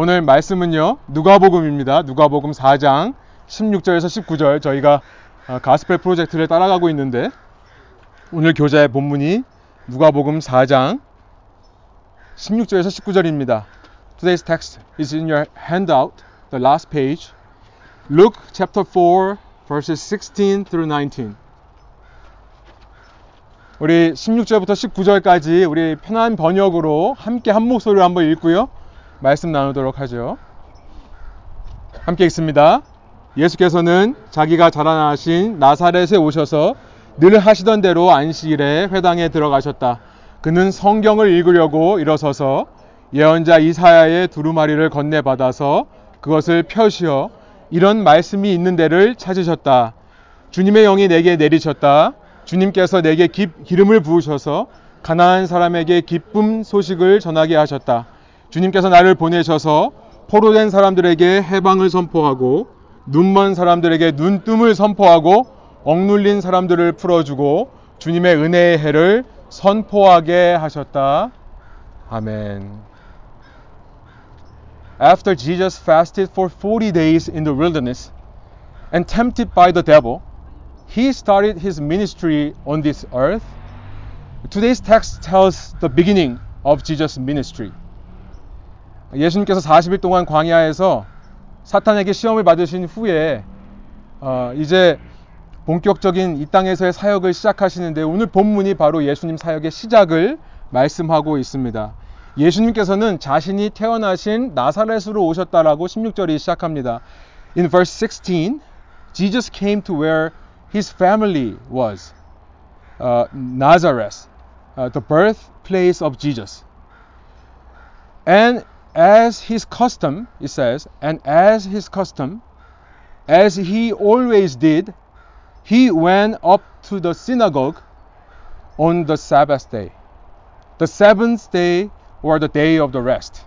오늘 말씀은요. 누가복음입니다. 누가복음 4장 16절에서 19절 저희가 어, 가스펠 프로젝트를 따라가고 있는데 오늘 교자의 본문이 누가복음 4장 16절에서 19절입니다. Today's text is in your handout, the last page. Luke chapter 4 verses 16 through 19. 우리 16절부터 19절까지 우리 편한 번역으로 함께 한 목소리로 한번 읽고요. 말씀 나누도록 하죠. 함께 읽습니다. 예수께서는 자기가 자라나신 나사렛에 오셔서 늘 하시던 대로 안식일에 회당에 들어가셨다. 그는 성경을 읽으려고 일어서서 예언자 이사야의 두루마리를 건네받아서 그것을 펴시어 이런 말씀이 있는 데를 찾으셨다. 주님의 영이 내게 내리셨다. 주님께서 내게 기, 기름을 부으셔서 가나안 사람에게 기쁨 소식을 전하게 하셨다. 주님께서 나를 보내셔서 포로 된 사람들에게 해방을 선포하고 눈먼 사람들에게 눈뜸을 선포하고 억눌린 사람들을 풀어주고 주님의 은혜의 해를 선포하게 하셨다. 아멘. After Jesus fasted for 40 days in the wilderness and tempted by the devil, he started his ministry on this earth. Today's text tells the beginning of Jesus' ministry. 예수님께서 40일 동안 광야에서 사탄에게 시험을 받으신 후에 어, 이제 본격적인 이 땅에서의 사역을 시작하시는데 오늘 본문이 바로 예수님 사역의 시작을 말씀하고 있습니다. 예수님께서는 자신이 태어나신 나사렛으로 오셨다라고 16절이 시작합니다. In verse 16, Jesus came to where his family was. Uh, Nazareth, uh, the birthplace of Jesus. And as his custom, it says, and as his custom, as he always did, he went up to the synagogue on the Sabbath day. The seventh day or the day of the rest.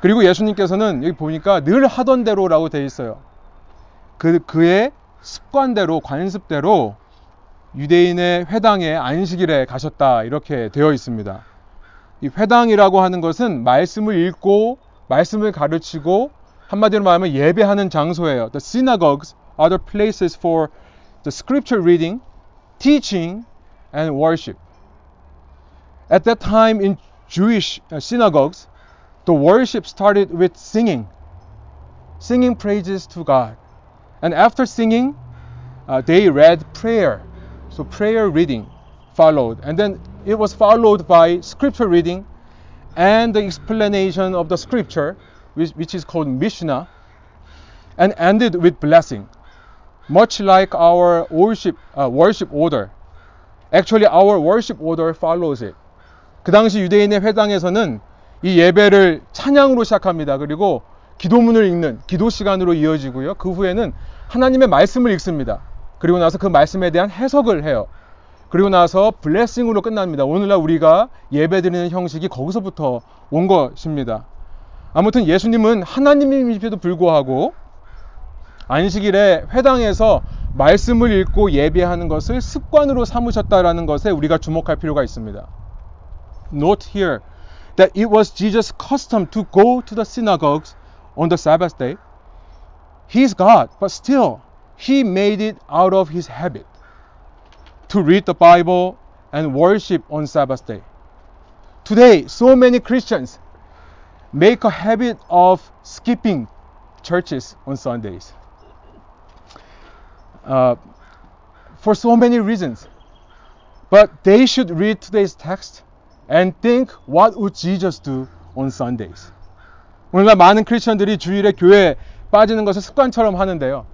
그리고 예수님께서는 여기 보니까 늘 하던 대로라고 되어 있어요. 그, 그의 습관대로, 관습대로 유대인의 회당에 안식일에 가셨다. 이렇게 되어 있습니다. 이 회당이라고 하는 것은 말씀을 읽고 말씀을 가르치고 한마디로 말하면 예배하는 장소예요. The synagogues are the places for the scripture reading, teaching, and worship. At that time in Jewish synagogues, the worship started with singing, singing praises to God. And after singing, uh, they read prayer. So prayer reading followed. And then it was followed by scripture reading and the explanation of the scripture, which, which is called Mishnah, and ended with blessing. Much like our worship, uh, worship order. Actually, our worship order follows it. 그 당시 유대인의 회당에서는 이 예배를 찬양으로 시작합니다. 그리고 기도문을 읽는 기도 시간으로 이어지고요. 그 후에는 하나님의 말씀을 읽습니다. 그리고 나서 그 말씀에 대한 해석을 해요. 그리고 나서 블레싱으로 끝납니다. 오늘날 우리가 예배드리는 형식이 거기서부터 온 것입니다. 아무튼 예수님은 하나님임에도 불구하고 안식일에 회당에서 말씀을 읽고 예배하는 것을 습관으로 삼으셨다라는 것에 우리가 주목할 필요가 있습니다. Note here that it was Jesus' custom to go to the synagogues on the Sabbath day. He's God, but still, he made it out of his habit to read the Bible and worship on Sabbath day. Today, so many Christians make a habit of skipping churches on Sundays. Uh, for so many reasons. But they should read today's text and think what would Jesus do on Sundays. 오늘날 많은 크리스천들이 주일에 교회에 빠지는 것을 습관처럼 하는데요.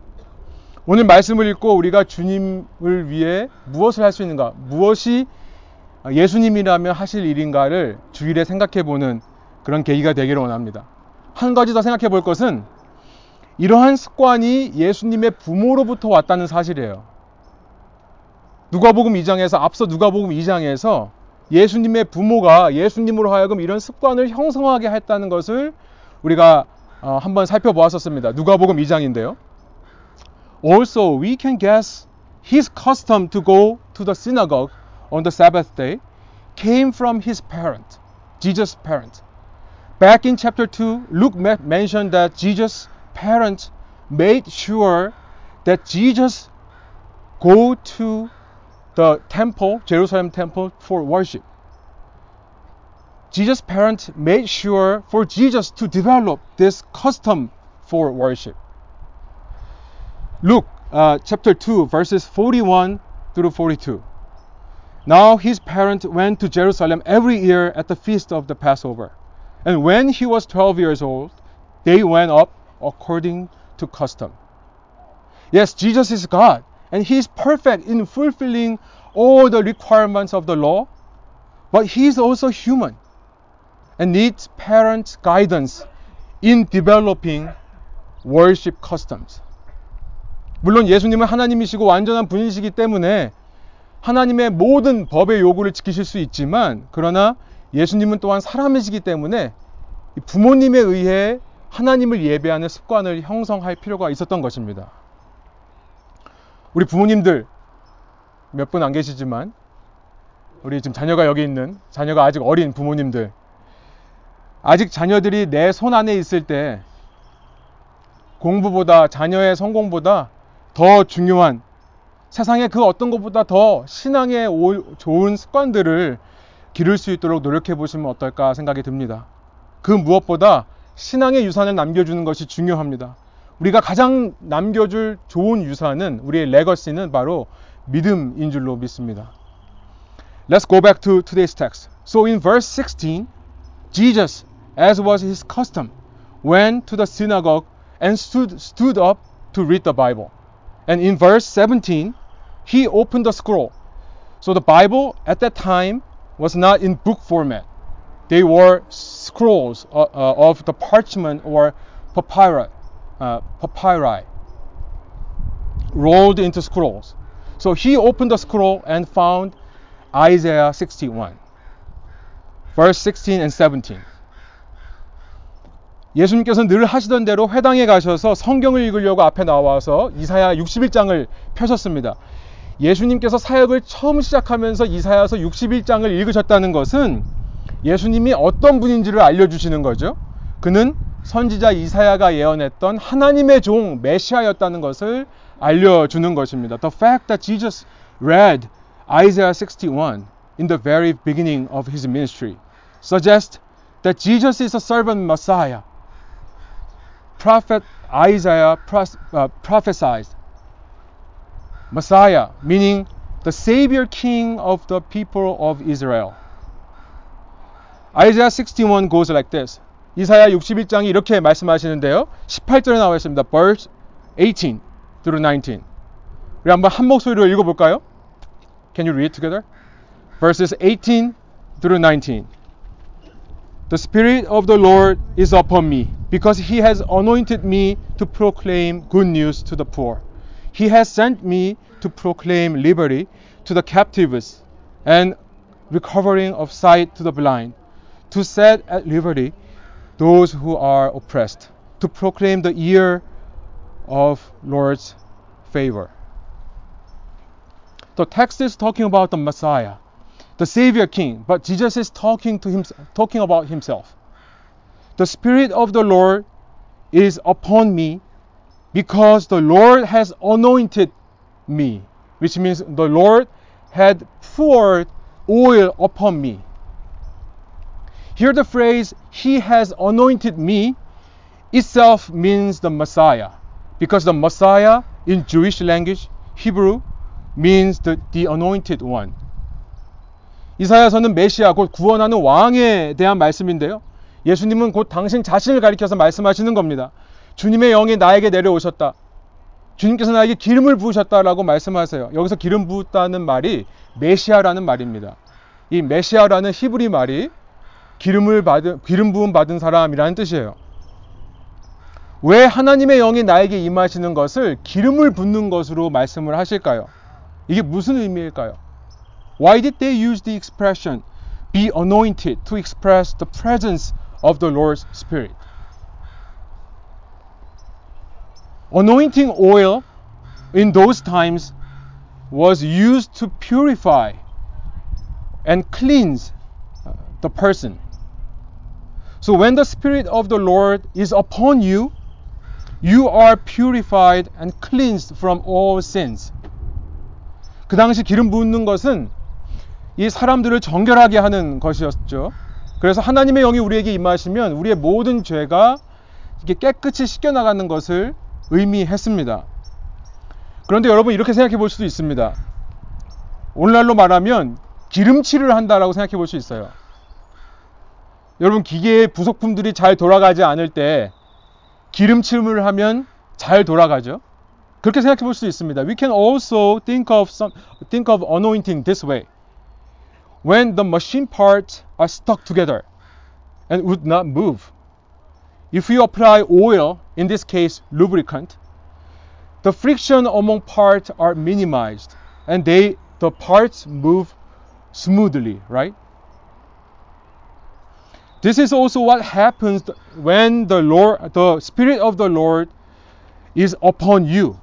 오늘 말씀을 읽고 우리가 주님을 위해 무엇을 할 수 있는가, 무엇이 예수님이라면 하실 일인가를 주일에 생각해 보는 그런 계기가 되기를 원합니다. 한 가지 더 생각해 볼 것은 이러한 습관이 예수님의 부모로부터 왔다는 사실이에요. 누가복음 2장에서 앞서 누가복음 2장에서 예수님의 부모가 예수님으로 하여금 이런 습관을 형성하게 했다는 것을 우리가 어, 한번 살펴보았었습니다. 누가복음 2장인데요. Also, we can guess his custom to go to the synagogue on the Sabbath day came from his parent, Jesus' parent. Back in chapter 2, Luke mentioned that Jesus' parents made sure that Jesus go to the temple, Jerusalem temple for worship. Jesus' parents made sure for Jesus to develop this custom for worship. Luke uh, chapter 2, verses 41 through 42. Now his parents went to Jerusalem every year at the feast of the Passover. And when he was 12 years old, they went up according to custom. Yes, Jesus is God, and he is perfect in fulfilling all the requirements of the law, but he is also human and needs parents' guidance in developing worship customs. 물론 예수님은 하나님이시고 완전한 분이시기 때문에 하나님의 모든 법의 요구를 지키실 수 있지만 그러나 예수님은 또한 사람이시기 때문에 부모님에 의해 하나님을 예배하는 습관을 형성할 필요가 있었던 것입니다. 우리 부모님들 몇 분 안 계시지만 우리 지금 자녀가 여기 있는 자녀가 아직 어린 부모님들 아직 자녀들이 내 손 안에 있을 때 공부보다 자녀의 성공보다 더 중요한 세상에 그 어떤 것보다 더 신앙에 좋은 습관들을 기를 수 있도록 노력해 보시면 어떨까 생각이 듭니다. 그 무엇보다 신앙의 유산을 남겨주는 것이 중요합니다. 우리가 가장 남겨줄 좋은 유산은 우리의 레거시는 바로 믿음인 줄로 믿습니다. Let's go back to today's text. So in verse 16, Jesus, as was his custom, went to the synagogue and stood, stood up to read the Bible. And in verse 17, he opened the scroll. So the Bible at that time was not in book format. They were scrolls uh, uh, of the parchment or papyri, uh, papyri, rolled into scrolls. So he opened the scroll and found Isaiah 61, verse 16 and 17. 예수님께서 늘 하시던 대로 회당에 가셔서 성경을 읽으려고 앞에 나와서 이사야 61장을 펴셨습니다. 예수님께서 사역을 처음 시작하면서 이사야서 61장을 읽으셨다는 것은 예수님이 어떤 분인지를 알려주시는 거죠. 그는 선지자 이사야가 예언했던 하나님의 종 메시아였다는 것을 알려주는 것입니다. The fact that Jesus read Isaiah 61 in the very beginning of his ministry suggests that Jesus is a servant Messiah prophet Isaiah uh, prophesied Messiah, meaning the Savior King of the people of Israel. Isaiah 61 goes like this. 이사야 61장이 이렇게 말씀하시는데요. 18절에 나와 있습니다. verse 18 through 19. 우리 한번 한 목소리로 읽어볼까요? Can you read together? Verses 18 through 19. The Spirit of the Lord is upon me, because He has anointed me to proclaim good news to the poor. He has sent me to proclaim liberty to the captives and recovering of sight to the blind, to set at liberty those who are oppressed, to proclaim the year of the Lord's favor. The text is talking about the Messiah the Savior King, but Jesus is talking to him, talking about himself. The Spirit of the Lord is upon me because the Lord has anointed me, which means the Lord had poured oil upon me. Here, the phrase, He has anointed me, itself means the Messiah, because the Messiah in Jewish language, Hebrew, means the, the anointed one. 이사야서는 메시아 곧 구원하는 왕에 대한 말씀인데요. 예수님은 곧 당신 자신을 가리켜서 말씀하시는 겁니다. 주님의 영이 나에게 내려오셨다. 주님께서 나에게 기름을 부으셨다라고 말씀하세요. 여기서 기름 부었다는 말이 메시아라는 말입니다. 이 메시아라는 히브리 말이 기름을 받은 기름 부음 받은 사람이라는 뜻이에요. 왜 하나님의 영이 나에게 임하시는 것을 기름을 붓는 것으로 말씀을 하실까요? 이게 무슨 의미일까요? Why did they use the expression be anointed to express the presence of the Lord's Spirit? Anointing oil in those times was used to purify and cleanse uh, the person. So when the Spirit of the Lord is upon you, you are purified and cleansed from all sins. 그 당시 기름 붓는 것은 이 사람들을 정결하게 하는 것이었죠. 그래서 하나님의 영이 우리에게 임하시면 우리의 모든 죄가 이게 깨끗이 씻겨 나가는 것을 의미했습니다. 그런데 여러분 이렇게 생각해 볼 수도 있습니다. 오늘날로 말하면 기름칠을 한다라고 생각해 볼 수 있어요. 여러분 기계의 부속품들이 잘 돌아가지 않을 때 기름침을 하면 잘 돌아가죠. 그렇게 생각해 볼수 있습니다. We can also think of some think of anointing this way. When the machine parts are stuck together and would not move. If you apply oil, in this case lubricant, the friction among parts are minimized and they the parts move smoothly, right? This is also what happens when the Lord, the Spirit of the Lord is upon you.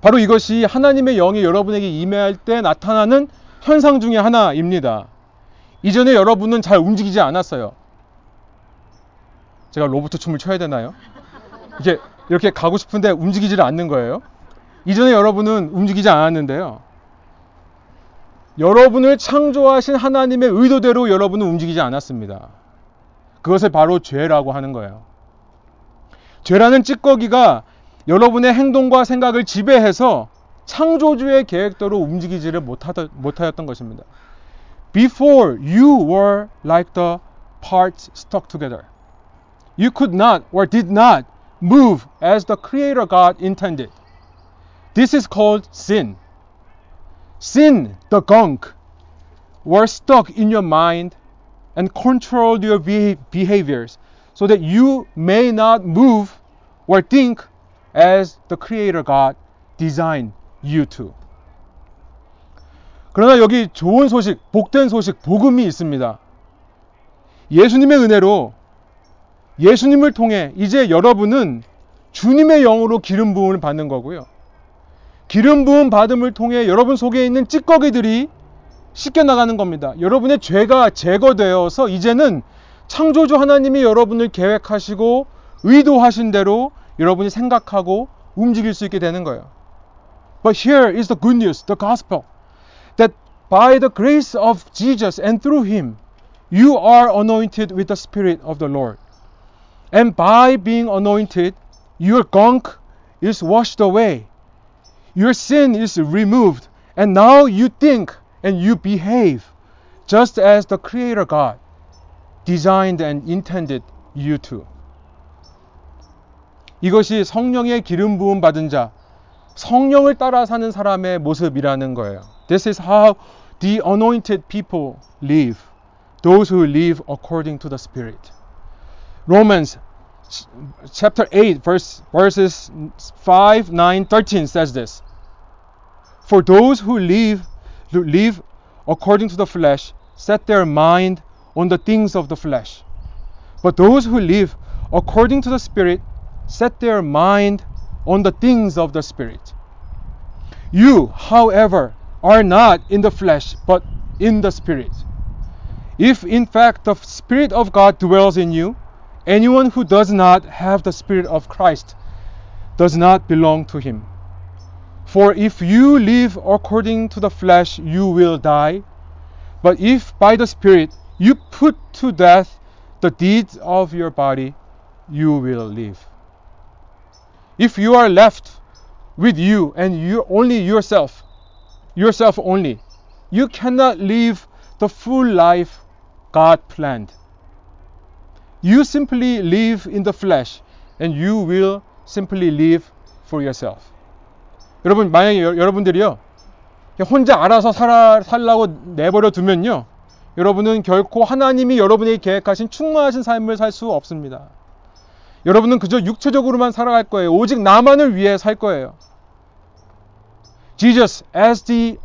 바로 이것이 하나님의 영이 여러분에게 임할 때 나타나는 현상 중의 하나입니다. 이전에 여러분은 잘 움직이지 않았어요. 제가 로봇 춤을 춰야 되나요? 이게 이렇게 가고 싶은데 움직이지를 않는 거예요. 이전에 여러분은 움직이지 않았는데요. 여러분을 창조하신 하나님의 의도대로 여러분은 움직이지 않았습니다. 그것을 바로 죄라고 하는 거예요. 죄라는 찌꺼기가 여러분의 행동과 생각을 지배해서 창조주의 계획대로 움직이지를 못하다, 못하였던 것입니다. Before you were like the parts stuck together. You could not or did not move as the Creator God intended. This is called sin. Sin, the gunk, were stuck in your mind and controlled your behaviors so that you may not move or think as the Creator God designed you. 그러나 여기 좋은 소식, 복된 소식, 복음이 있습니다. 예수님의 은혜로 예수님을 통해 이제 여러분은 주님의 영으로 기름 부음을 받는 거고요. 기름 부음 받음을 통해 여러분 속에 있는 찌꺼기들이 씻겨 나가는 겁니다. 여러분의 죄가 제거되어서 이제는 창조주 하나님이 여러분을 계획하시고 의도하신 대로 여러분이 생각하고 움직일 수 있게 되는 거예요. But here is the good news, the gospel, that by the grace of Jesus and through him, you are anointed with the Spirit of the Lord. And by being anointed, your gunk is washed away. Your sin is removed. And now you think and you behave just as the Creator God designed and intended you to. 이것이 성령의 기름 부음 받은 자, 성령을 따라 사는 사람의 모습이라는 거예요. This is how the anointed people live. Those who live according to the Spirit. Romans chapter 8 verse, verses 5, 9, 13 says this. For those who live, who live according to the flesh set their mind on the things of the flesh. But those who live according to the Spirit set their mind on the things of the Spirit. You, however, are not in the flesh, but in the Spirit. If in fact the Spirit of God dwells in you, anyone who does not have the Spirit of Christ does not belong to him. For if you live according to the flesh, you will die. But if by the Spirit you put to death the deeds of your body, you will live. If you are left with you and you only yourself, yourself only, you cannot live the full life God planned. You simply live in the flesh and you will simply live for yourself. 여러분 만약에 여, 여러분들이요 혼자 알아서 살아, 살라고 내버려 두면요 여러분은 결코 하나님이 여러분에게 계획하신 충만하신 삶을 살 수 없습니다. 여러분은 그저 육체적으로만 살아갈 거예요. 오직 나만을 위해 살 거예요. Jesus, as the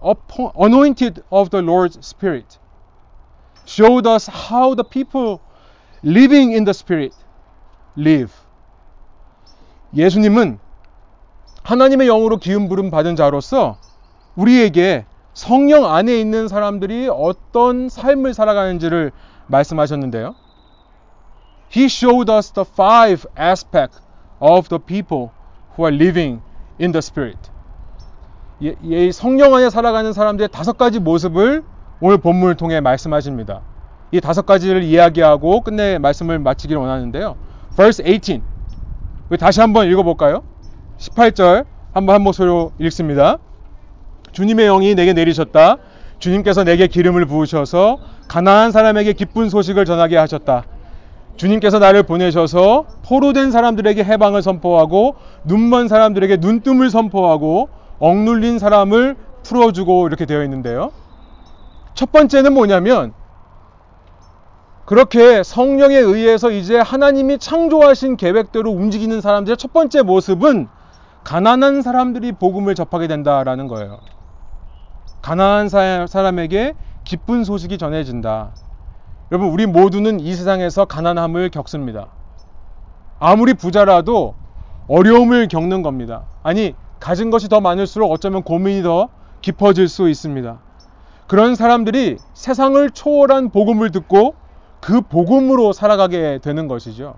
anointed of the Lord's Spirit, showed us how the people living in the Spirit live. 예수님은 하나님의 영으로 기름 부름 받은 자로서 우리에게 성령 안에 있는 사람들이 어떤 삶을 살아가는지를 말씀하셨는데요. He showed us the five aspects of the people who are living in the Spirit. 예, 예, 성령 안에 살아가는 사람들의 다섯 가지 모습을 오늘 본문을 통해 말씀하십니다. 이 다섯 가지를 이야기하고 끝내 말씀을 마치기를 원하는데요. Verse 18. 다시 한번 읽어볼까요? 18절 한번 한 목소리로 읽습니다. 주님의 영이 내게 내리셨다. 주님께서 내게 기름을 부으셔서 가나안 사람에게 기쁜 소식을 전하게 하셨다. 주님께서 나를 보내셔서 포로된 사람들에게 해방을 선포하고 눈먼 사람들에게 눈뜸을 선포하고 억눌린 사람을 풀어주고 이렇게 되어 있는데요. 첫 번째는 뭐냐면 그렇게 성령에 의해서 이제 하나님이 창조하신 계획대로 움직이는 사람들의 첫 번째 모습은 가난한 사람들이 복음을 접하게 된다라는 거예요. 가난한 사람에게 기쁜 소식이 전해진다. 여러분, 우리 모두는 이 세상에서 가난함을 겪습니다. 아무리 부자라도 어려움을 겪는 겁니다. 아니, 가진 것이 더 많을수록 어쩌면 고민이 더 깊어질 수 있습니다. 그런 사람들이 세상을 초월한 복음을 듣고 그 복음으로 살아가게 되는 것이죠.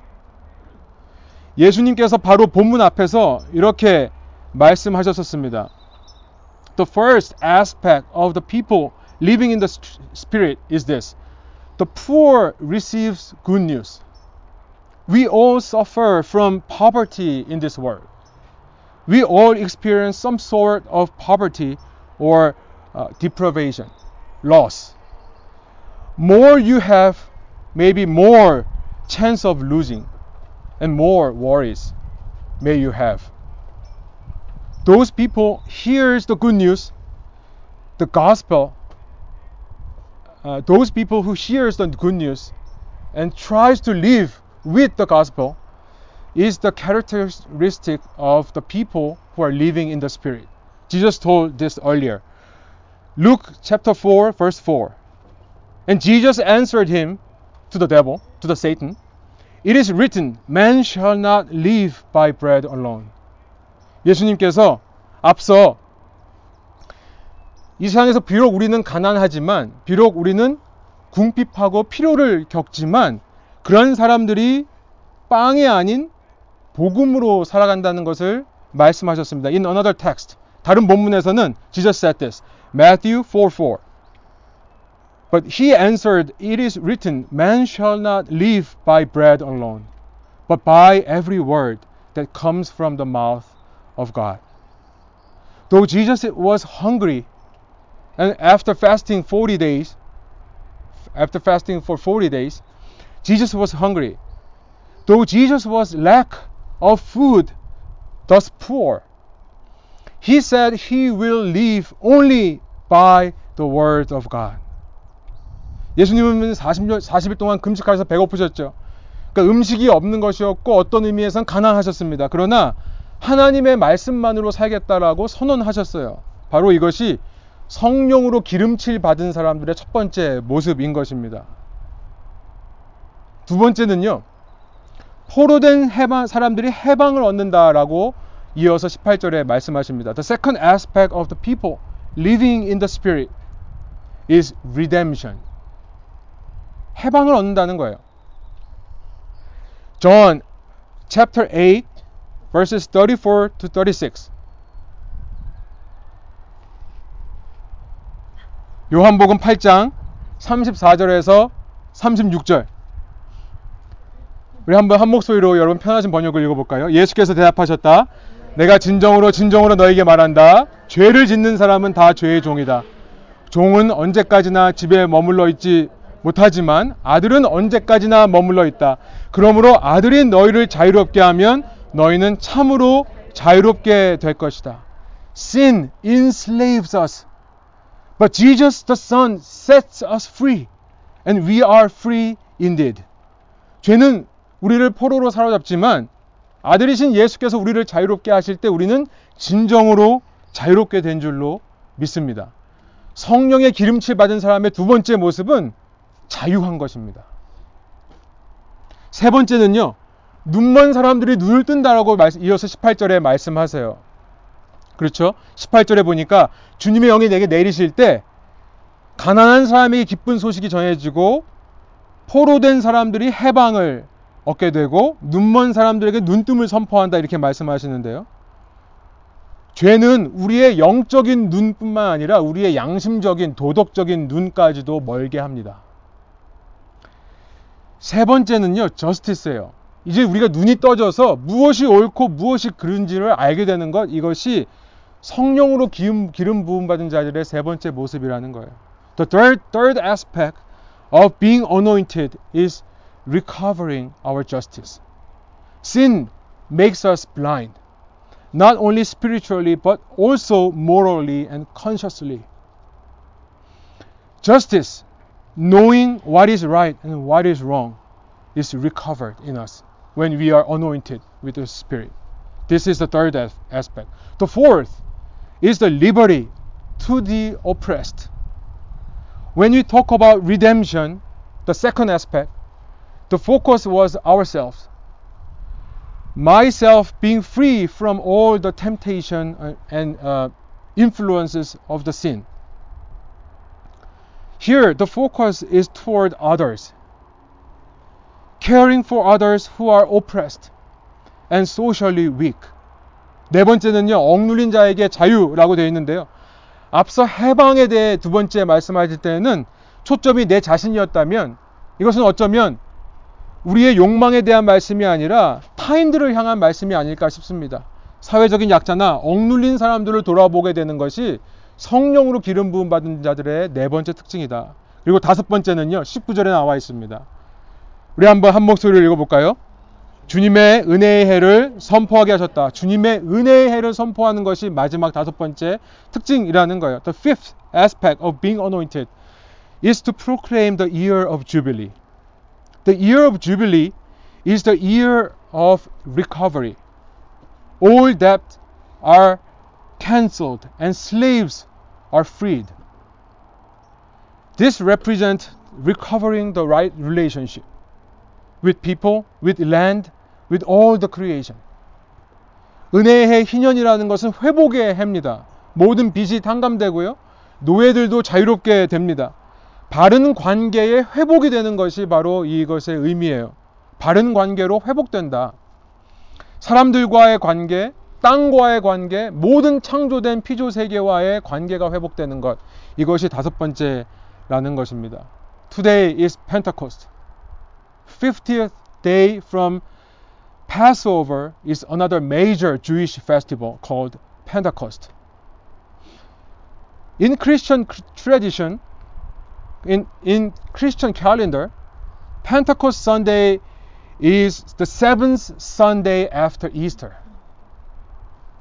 예수님께서 바로 본문 앞에서 이렇게 말씀하셨었습니다. The first aspect of the people living in the spirit is this. The poor receives good news. We all suffer from poverty in this world. We all experience some sort of poverty or uh, deprivation, loss. More you have, maybe more chance of losing, and more worries may you have. Those people hears the good news, the gospel Uh, those people who hears the good news and tries to live with the gospel is the characteristic of the people who are living in the spirit. Jesus told this earlier. Luke chapter 4 verse 4. And Jesus answered him to the devil, to the Satan, it is written, man shall not live by bread alone. 예수님께서 앞서 이 세상에서 비록 우리는 가난하지만, 비록 우리는 궁핍하고 필요를 겪지만, 그런 사람들이 빵이 아닌 복음으로 살아간다는 것을 말씀하셨습니다. In another text, 다른 본문에서는 Jesus said this, Matthew 4:4. But he answered, It is written, Man shall not live by bread alone, but by every word that comes from the mouth of God. Though Jesus was hungry, and after fasting 40 days, after fasting for 40 days, Jesus was hungry. Though Jesus was lack of food, thus poor, he said he will live only by the word of God. 예수님은 40일, 40일 동안 금식하셔서 배고프셨죠. 그러니까 음식이 없는 것이었고 어떤 의미에선 가난하셨습니다. 그러나 하나님의 말씀만으로 살겠다라고 선언하셨어요. 바로 이것이 성령으로 기름칠 받은 사람들의 첫 번째 모습인 것입니다. 두 번째는요. 포로된 해방, 사람들이 해방을 얻는다라고 이어서 18절에 말씀하십니다. The second aspect of the people living in the spirit is redemption. 해방을 얻는다는 거예요. John chapter 8 verses 34 to 36. 요한복음 8장 34절에서 36절. 우리 한번 한 목소리로 여러분 편하신 번역을 읽어볼까요? 예수께서 대답하셨다. 내가 진정으로 진정으로 너에게 말한다. 죄를 짓는 사람은 다 죄의 종이다. 종은 언제까지나 집에 머물러 있지 못하지만 아들은 언제까지나 머물러 있다. 그러므로 아들이 너희를 자유롭게 하면 너희는 참으로 자유롭게 될 것이다. Sin enslaves us, but Jesus the Son sets us free, and we are free indeed. 죄는 우리를 포로로 사로잡지만 아들이신 예수께서 우리를 자유롭게 하실 때 우리는 진정으로 자유롭게 된 줄로 믿습니다. 성령의 기름칠 받은 사람의 두 번째 모습은 자유한 것입니다. 세 번째는요, 눈먼 사람들이 눈을 뜬다라고 이어서 18절에 말씀하세요. 그렇죠? 18절에 보니까 주님의 영이 내게 내리실 때 가난한 사람에게 기쁜 소식이 전해지고 포로된 사람들이 해방을 얻게 되고 눈먼 사람들에게 눈뜸을 선포한다 이렇게 말씀하시는데요. 죄는 우리의 영적인 눈뿐만 아니라 우리의 양심적인 도덕적인 눈까지도 멀게 합니다. 세 번째는요, 저스티스예요. 이제 우리가 눈이 떠져서 무엇이 옳고 무엇이 그른지를 알게 되는 것, 이것이 성령으로 기름, 기름 부음 받은 자들의 세 번째 모습이라는 거예요. The third, third aspect of being anointed is recovering our justice. Sin makes us blind, not only spiritually, but also morally and consciously. Justice, knowing what is right and what is wrong, is recovered in us when we are anointed with the Spirit. This is the third aspect. The fourth is the liberty to the oppressed. When we talk about redemption, the second aspect, the focus was ourselves. Myself being free from all the temptation and uh, influences of the sin. Here, the focus is toward others, caring for others who are oppressed and socially weak. 네 번째는요, 억눌린 자에게 자유라고 되어 있는데요. 앞서 해방에 대해 두 번째 말씀하실 때는 초점이 내 자신이었다면 이것은 어쩌면 우리의 욕망에 대한 말씀이 아니라 타인들을 향한 말씀이 아닐까 싶습니다. 사회적인 약자나 억눌린 사람들을 돌아보게 되는 것이 성령으로 기름 부음 받은 자들의 네 번째 특징이다. 그리고 다섯 번째는요. 19절에 나와 있습니다. 우리 한번 한 목소리를 읽어 볼까요? 주님의 은혜의 해를 선포하게 하셨다. 주님의 은혜의 해를 선포하는 것이 마지막 다섯 번째 특징이라는 거예요. The fifth aspect of being anointed is to proclaim the year of Jubilee. The year of Jubilee is the year of recovery. All debt are cancelled and slaves are freed. This represents recovering the right relationship with people, with land, with all the creation. 은혜의 해 희년이라는 것은 회복의 해입니다. 모든 빚이 탕감되고요. 노예들도 자유롭게 됩니다. 바른 관계의 회복이 되는 것이 바로 이것의 의미예요. 바른 관계로 회복된다. 사람들과의 관계, 땅과의 관계, 모든 창조된 피조 세계와의 관계가 회복되는 것. 이것이 다섯 번째라는 것입니다. Today is Pentecost. 50th day from Passover is another major Jewish festival called Pentecost. In Christian tradition, in, in Christian calendar, Pentecost Sunday is the seventh Sunday after Easter.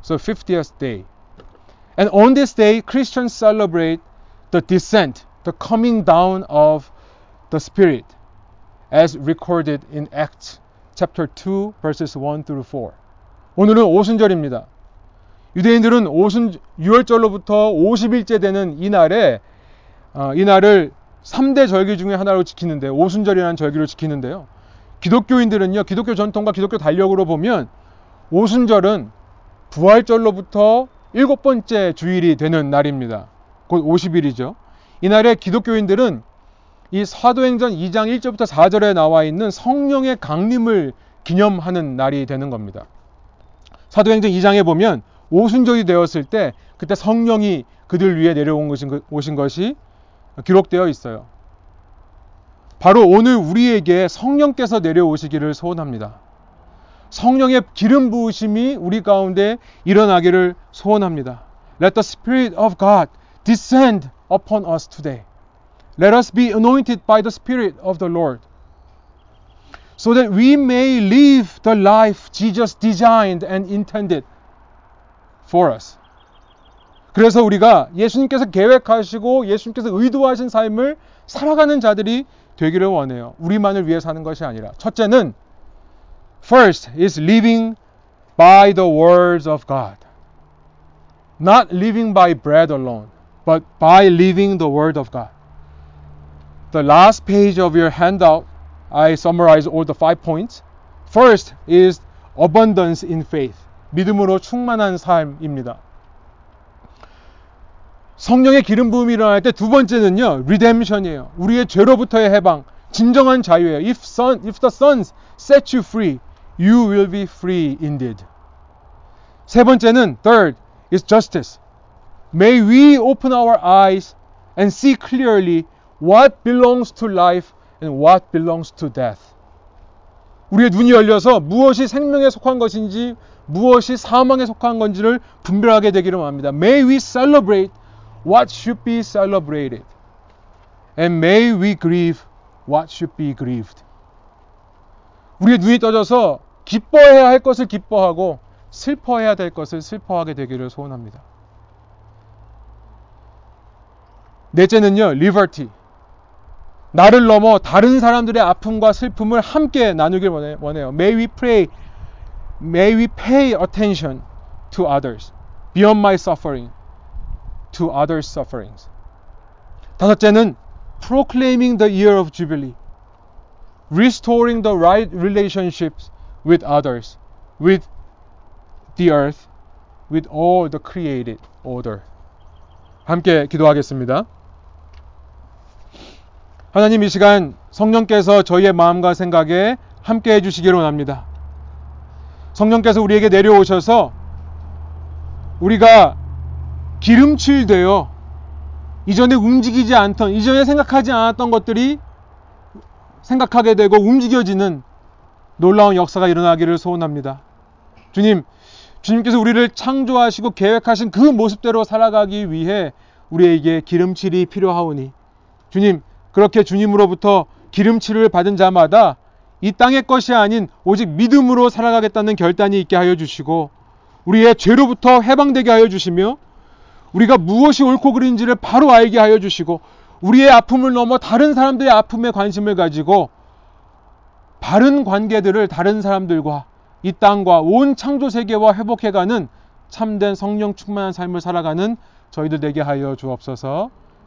So 50th day. And on this day, Christians celebrate the descent, the coming down of the Spirit, as recorded in Acts chapter 2, verses 1 through 4. 오늘은 오순절입니다. 유대인들은 오순 6월절로부터 50일째 되는 이 날에 어, 이 날을 3대 절기 중에 하나로 지키는데 오순절이라는 절기를 지키는데요. 기독교인들은요. 기독교 전통과 기독교 달력으로 보면 오순절은 부활절로부터 일곱 번째 주일이 되는 날입니다. 곧 50일이죠. 이날에 기독교인들은 이 사도행전 2장 1절부터 4절에 나와 있는 성령의 강림을 기념하는 날이 되는 겁니다. 사도행전 2장에 보면 오순절이 되었을 때 그때 성령이 그들 위에 내려온 것인, 것이 기록되어 있어요. 바로 오늘 우리에게 성령께서 내려오시기를 소원합니다. 성령의 기름 부으심이 우리 가운데 일어나기를 소원합니다. Let the Spirit of God descend upon us today. Let us be anointed by the Spirit of the Lord. So that we may live the life Jesus designed and intended for us. 그래서 우리가 예수님께서 계획하시고 예수님께서 의도하신 삶을 살아가는 자들이 되기를 원해요. 우리만을 위해 사는 것이 아니라. 첫째는 first is living by the words of God. Not living by bread alone, but by living the word of God. The last page of your handout, I summarize all the five points. First is abundance in faith. 믿음으로 충만한 삶입니다. 성령의 기름 부음이 일어날 때 두 번째는요, redemption이에요. 우리의 죄로부터의 해방, 진정한 자유예요. If, son, if the sons set you free. You will be free indeed. 세 번째는 third is justice. May we open our eyes and see clearly what belongs to life and what belongs to death. 우리의 눈이 열려서 무엇이 생명에 속한 것인지 무엇이 사망에 속한 건지를 분별하게 되기를 원합니다. May we celebrate what should be celebrated. And may we grieve what should be grieved. 우리의 눈이 떠져서 기뻐해야 할 것을 기뻐하고 슬퍼해야 될 것을 슬퍼하게 되기를 소원합니다. 넷째는요, liberty. 나를 넘어 다른 사람들의 아픔과 슬픔을 함께 나누길 원해요. May we pray, may we pay attention to others beyond my suffering, to others' sufferings. 다섯째는 proclaiming the year of jubilee, restoring the right relationships with others, with the earth, with all the created order. 함께 기도하겠습니다. 하나님 이 시간 성령께서 저희의 마음과 생각에 함께 해주시기를 원합니다. 성령께서 우리에게 내려오셔서 우리가 기름칠 되어 이전에 움직이지 않던, 이전에 생각하지 않았던 것들이 생각하게 되고 움직여지는 놀라운 역사가 일어나기를 소원합니다. 주님, 주님께서 우리를 창조하시고 계획하신 그 모습대로 살아가기 위해 우리에게 기름칠이 필요하오니 주님, 그렇게 주님으로부터 기름칠을 받은 자마다 이 땅의 것이 아닌 오직 믿음으로 살아가겠다는 결단이 있게 하여 주시고 우리의 죄로부터 해방되게 하여 주시며 우리가 무엇이 옳고 그른지를 바로 알게 하여 주시고 우리의 아픔을 넘어 다른 사람들의 아픔에 관심을 가지고 바른 관계들을 다른 사람들과 이 땅과 온 창조 세계와 회복해가는 참된 성령 충만한 삶을 살아가는 저희들 되게 하여 주옵소서.